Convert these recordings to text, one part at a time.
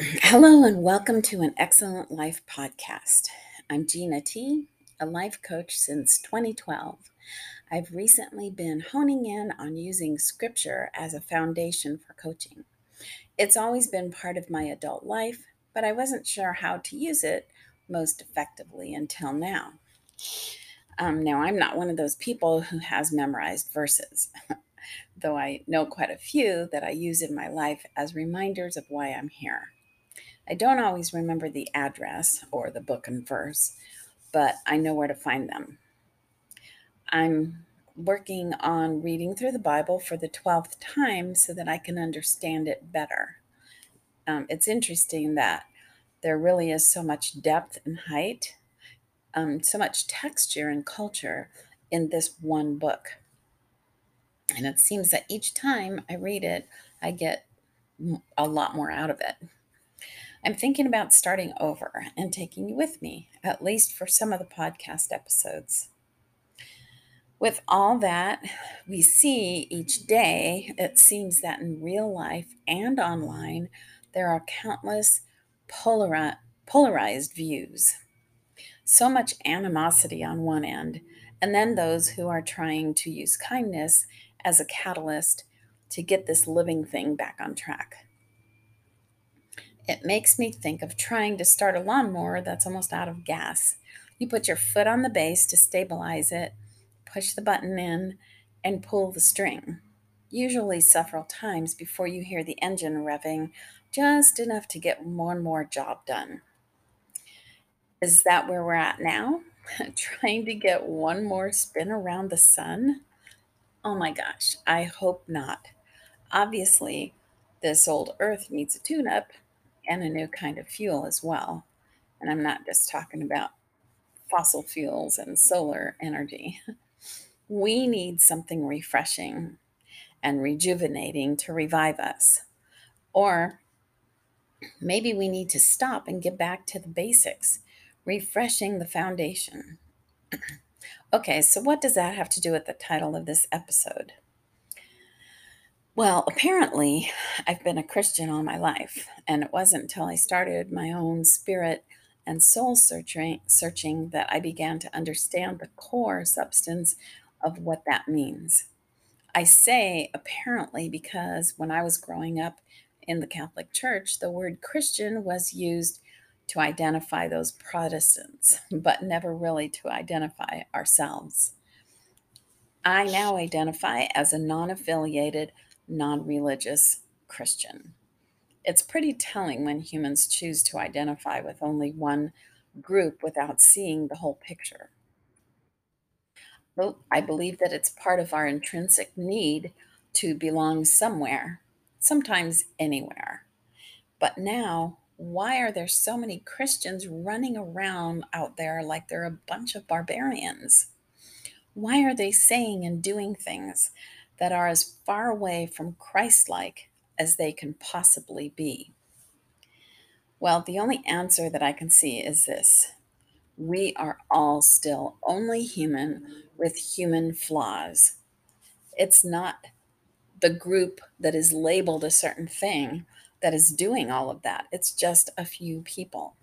Hello, and welcome to an Excellent Life podcast. I'm Gina T, a life coach since 2012. I've recently been honing in on using scripture as a foundation for coaching. It's always been part of my adult life, but I wasn't sure how to use it most effectively until now. Um, now, I'm not one of those people who has memorized verses, though I know quite a few that I use in my life as reminders of why I'm here. I don't always remember the address or the book and verse, but I know where to find them. I'm working on reading through the Bible for the 12th time so that I can understand it better. Um, it's interesting that there really is so much depth and height, um, so much texture and culture in this one book. And it seems that each time I read it, I get a lot more out of it. I'm thinking about starting over and taking you with me, at least for some of the podcast episodes. With all that we see each day, it seems that in real life and online, there are countless polari- polarized views. So much animosity on one end, and then those who are trying to use kindness as a catalyst to get this living thing back on track. It makes me think of trying to start a lawnmower that's almost out of gas. You put your foot on the base to stabilize it, push the button in, and pull the string, usually several times before you hear the engine revving, just enough to get one more job done. Is that where we're at now? Trying to get one more spin around the sun? Oh my gosh, I hope not. Obviously, this old Earth needs a tune up, and a new kind of fuel as well. And I'm not just talking about fossil fuels and solar energy. We need something refreshing and rejuvenating to revive us. Or maybe we need to stop and get back to the basics, refreshing the foundation. okay, so what does that have to do with the title of this episode? Well, apparently, I've been a Christian all my life, and it wasn't until I started my own spirit and soul searching, searching that I began to understand the core substance of what that means. I say apparently because when I was growing up in the Catholic Church, the word Christian was used to identify those Protestants, but never really to identify ourselves. I now identify as a non affiliated non religious Christian. It's pretty telling when humans choose to identify with only one group without seeing the whole picture. Well, I believe that it's part of our intrinsic need to belong somewhere, sometimes anywhere. But now, why are there so many Christians running around out there like they're a bunch of barbarians? Why are they saying and doing things that are as far away from Christ like as they can possibly be? Well, the only answer that I can see is this we are all still only human with human flaws. It's not the group that is labeled a certain thing that is doing all of that, it's just a few people.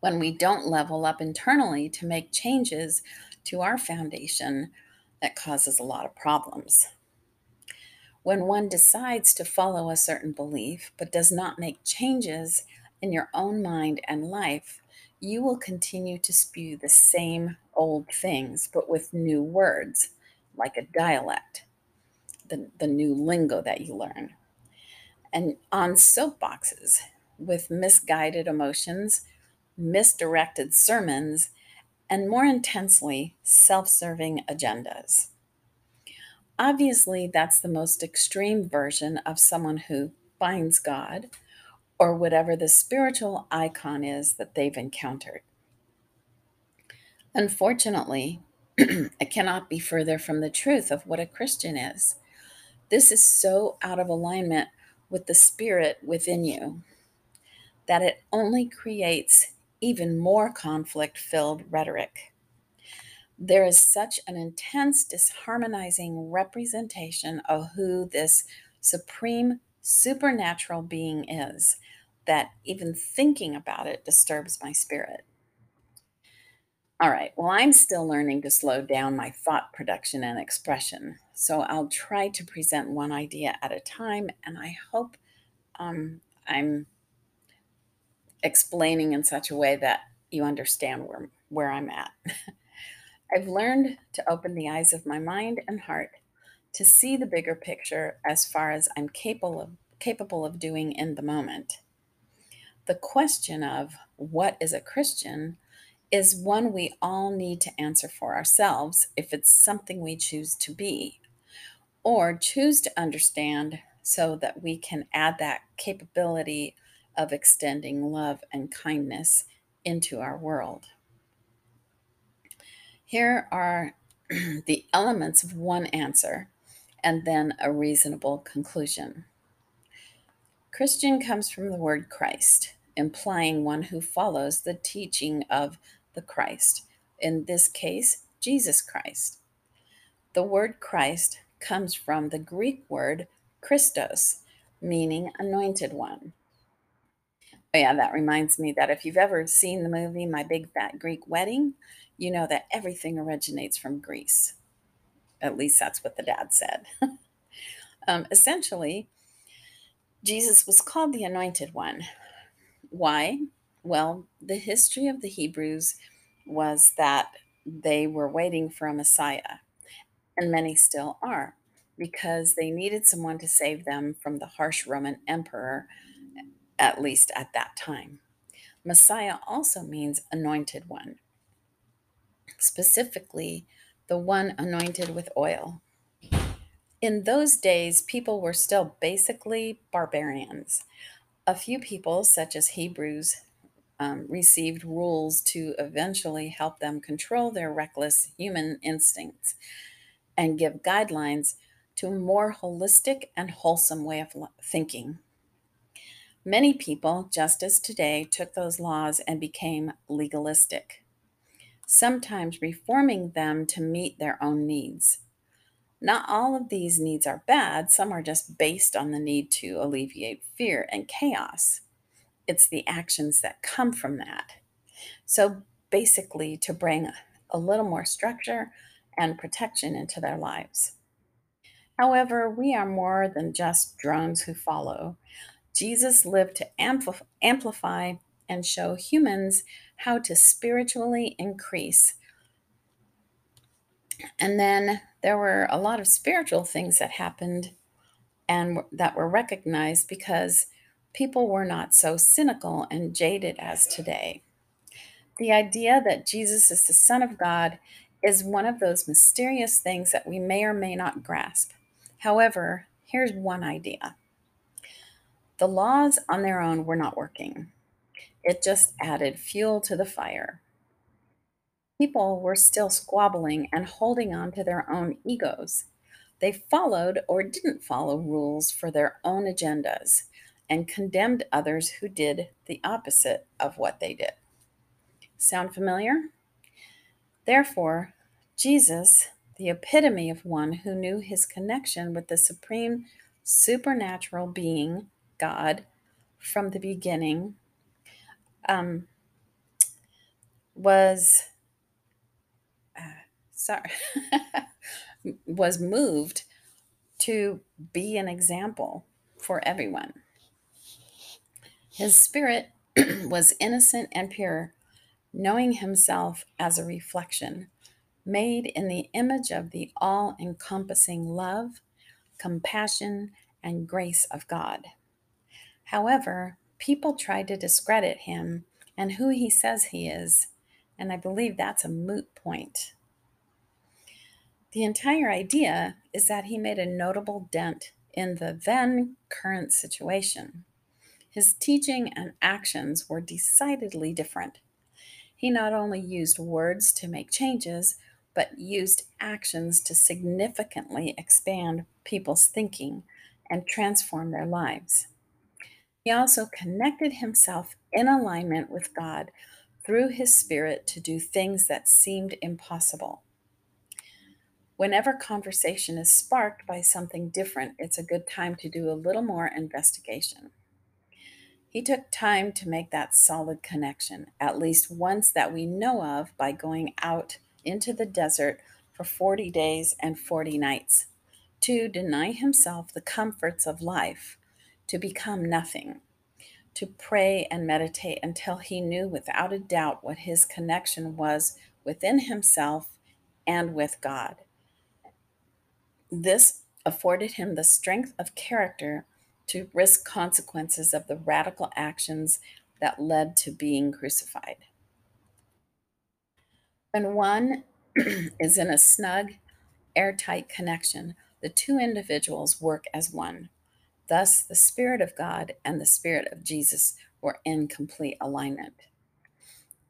When we don't level up internally to make changes to our foundation, that causes a lot of problems. When one decides to follow a certain belief but does not make changes in your own mind and life, you will continue to spew the same old things but with new words, like a dialect, the, the new lingo that you learn. And on soapboxes with misguided emotions, misdirected sermons, and more intensely, self serving agendas. Obviously, that's the most extreme version of someone who finds God or whatever the spiritual icon is that they've encountered. Unfortunately, it cannot be further from the truth of what a Christian is. This is so out of alignment with the spirit within you that it only creates even more conflict filled rhetoric. There is such an intense, disharmonizing representation of who this supreme supernatural being is that even thinking about it disturbs my spirit. All right, well, I'm still learning to slow down my thought production and expression. So I'll try to present one idea at a time, and I hope um, I'm explaining in such a way that you understand where, where I'm at. I've learned to open the eyes of my mind and heart to see the bigger picture as far as I'm capable of, capable of doing in the moment. The question of what is a Christian is one we all need to answer for ourselves if it's something we choose to be, or choose to understand so that we can add that capability of extending love and kindness into our world. Here are the elements of one answer and then a reasonable conclusion. Christian comes from the word Christ, implying one who follows the teaching of the Christ, in this case, Jesus Christ. The word Christ comes from the Greek word Christos, meaning anointed one. Oh, yeah, that reminds me that if you've ever seen the movie My Big Fat Greek Wedding, you know that everything originates from Greece. At least that's what the dad said. um, essentially, Jesus was called the Anointed One. Why? Well, the history of the Hebrews was that they were waiting for a Messiah, and many still are, because they needed someone to save them from the harsh Roman emperor, at least at that time. Messiah also means anointed one, specifically, the one anointed with oil. In those days, people were still basically barbarians. A few people, such as Hebrews, um, received rules to eventually help them control their reckless human instincts and give guidelines to a more holistic and wholesome way of thinking. Many people, just as today, took those laws and became legalistic, sometimes reforming them to meet their own needs. Not all of these needs are bad, some are just based on the need to alleviate fear and chaos it's the actions that come from that. So basically, to bring a little more structure and protection into their lives. However, we are more than just drones who follow. Jesus lived to ampl- amplify and show humans how to spiritually increase. And then there were a lot of spiritual things that happened and that were recognized because people were not so cynical and jaded as today. The idea that Jesus is the Son of God is one of those mysterious things that we may or may not grasp. However, here's one idea the laws on their own were not working, it just added fuel to the fire. People were still squabbling and holding on to their own egos. They followed or didn't follow rules for their own agendas and condemned others who did the opposite of what they did. Sound familiar? Therefore, Jesus, the epitome of one who knew his connection with the supreme supernatural being, God, from the beginning, um, was uh, sorry was moved to be an example for everyone. His spirit was innocent and pure, knowing himself as a reflection, made in the image of the all encompassing love, compassion, and grace of God. However, people try to discredit him and who he says he is, and I believe that's a moot point. The entire idea is that he made a notable dent in the then current situation. His teaching and actions were decidedly different. He not only used words to make changes, but used actions to significantly expand people's thinking and transform their lives. He also connected himself in alignment with God through his spirit to do things that seemed impossible. Whenever conversation is sparked by something different, it's a good time to do a little more investigation. He took time to make that solid connection, at least once that we know of, by going out into the desert for 40 days and 40 nights to deny himself the comforts of life, to become nothing, to pray and meditate until he knew without a doubt what his connection was within himself and with God. This afforded him the strength of character to risk consequences of the radical actions that led to being crucified. When one is in a snug, airtight connection, the two individuals work as one. Thus, the Spirit of God and the Spirit of Jesus were in complete alignment.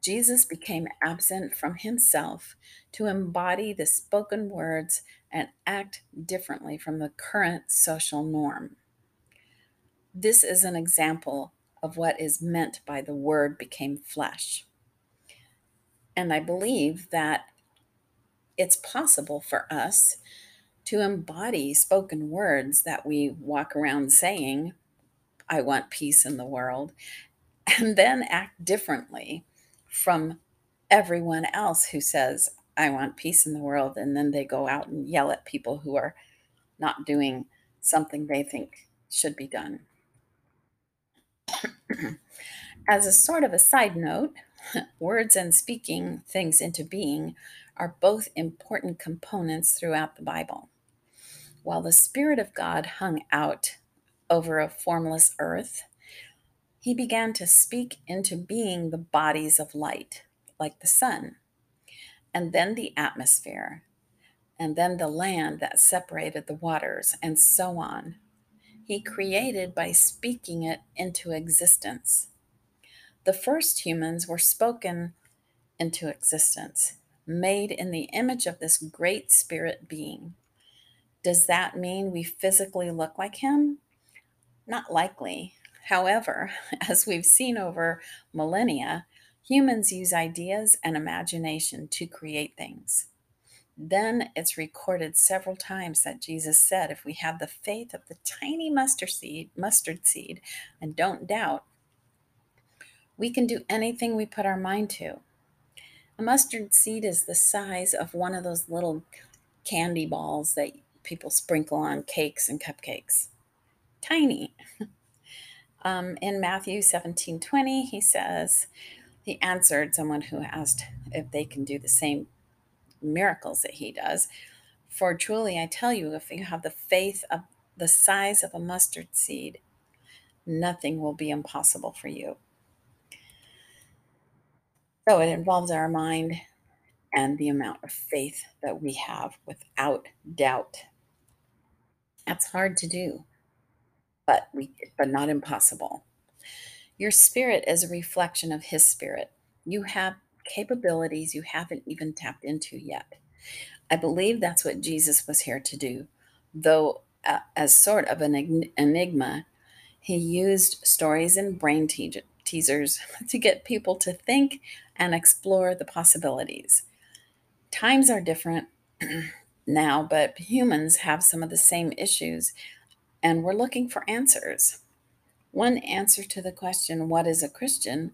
Jesus became absent from himself to embody the spoken words and act differently from the current social norm. This is an example of what is meant by the word became flesh. And I believe that it's possible for us to embody spoken words that we walk around saying, I want peace in the world, and then act differently from everyone else who says, I want peace in the world. And then they go out and yell at people who are not doing something they think should be done. As a sort of a side note, words and speaking things into being are both important components throughout the Bible. While the Spirit of God hung out over a formless earth, he began to speak into being the bodies of light, like the sun, and then the atmosphere, and then the land that separated the waters, and so on. He created by speaking it into existence. The first humans were spoken into existence, made in the image of this great spirit being. Does that mean we physically look like him? Not likely. However, as we've seen over millennia, humans use ideas and imagination to create things. Then it's recorded several times that Jesus said, if we have the faith of the tiny mustard seed, mustard seed and don't doubt, we can do anything we put our mind to. A mustard seed is the size of one of those little candy balls that people sprinkle on cakes and cupcakes. Tiny. Um, in Matthew 17 20, he says, He answered someone who asked if they can do the same miracles that he does. For truly I tell you, if you have the faith of the size of a mustard seed, nothing will be impossible for you. So it involves our mind and the amount of faith that we have without doubt. That's hard to do but we but not impossible. Your spirit is a reflection of his spirit. You have capabilities you haven't even tapped into yet. I believe that's what Jesus was here to do. Though uh, as sort of an enigma, he used stories and brain te- teasers to get people to think and explore the possibilities. Times are different now, but humans have some of the same issues and we're looking for answers. One answer to the question, What is a Christian?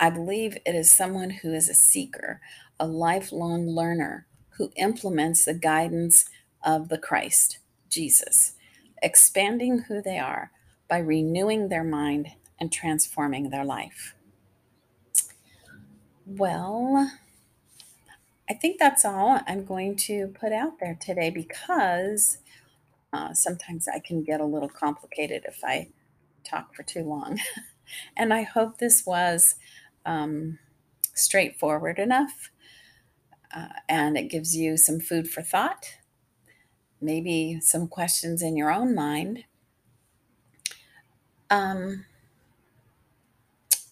I believe it is someone who is a seeker, a lifelong learner who implements the guidance of the Christ, Jesus, expanding who they are by renewing their mind and transforming their life. Well, I think that's all I'm going to put out there today because uh, sometimes I can get a little complicated if I talk for too long. and I hope this was um, straightforward enough uh, and it gives you some food for thought, maybe some questions in your own mind. Um,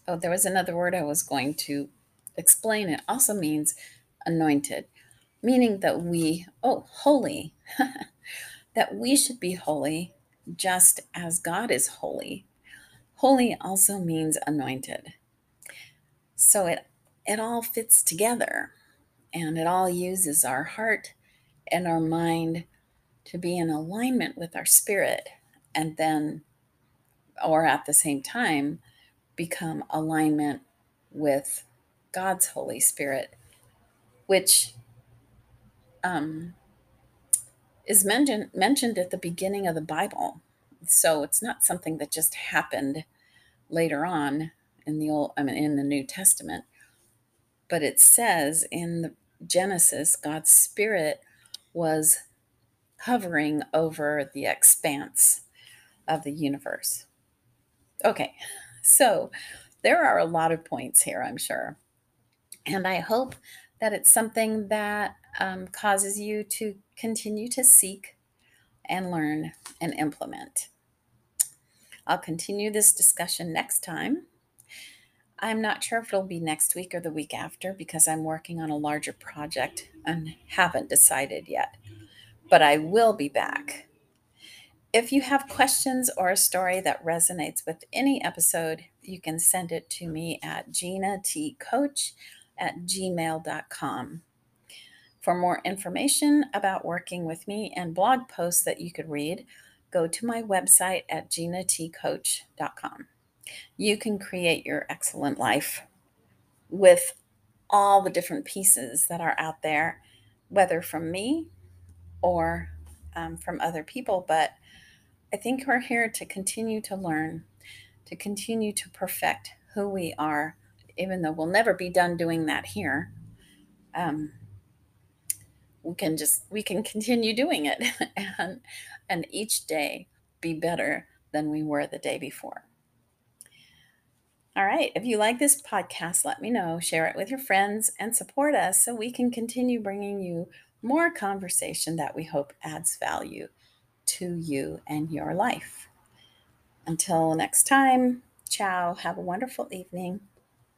oh, there was another word I was going to explain. It also means anointed, meaning that we, oh, holy. that we should be holy just as God is holy. Holy also means anointed. So it it all fits together and it all uses our heart and our mind to be in alignment with our spirit and then or at the same time become alignment with God's Holy Spirit, which um, is mentioned mentioned at the beginning of the Bible. So it's not something that just happened later on in the old I mean in the New Testament. But it says in the Genesis, God's spirit was hovering over the expanse of the universe. Okay, so there are a lot of points here, I'm sure. And I hope that it's something that um, causes you to continue to seek and learn and implement. I'll continue this discussion next time. I'm not sure if it'll be next week or the week after because I'm working on a larger project and haven't decided yet. But I will be back. If you have questions or a story that resonates with any episode, you can send it to me at ginatcoach at gmail.com. For more information about working with me and blog posts that you could read, go to my website at ginatcoach.com. You can create your excellent life with all the different pieces that are out there, whether from me or um, from other people. But I think we're here to continue to learn, to continue to perfect who we are, even though we'll never be done doing that here. Um, we can just we can continue doing it and and each day be better than we were the day before. All right. If you like this podcast let me know share it with your friends and support us so we can continue bringing you more conversation that we hope adds value to you and your life. Until next time ciao. Have a wonderful evening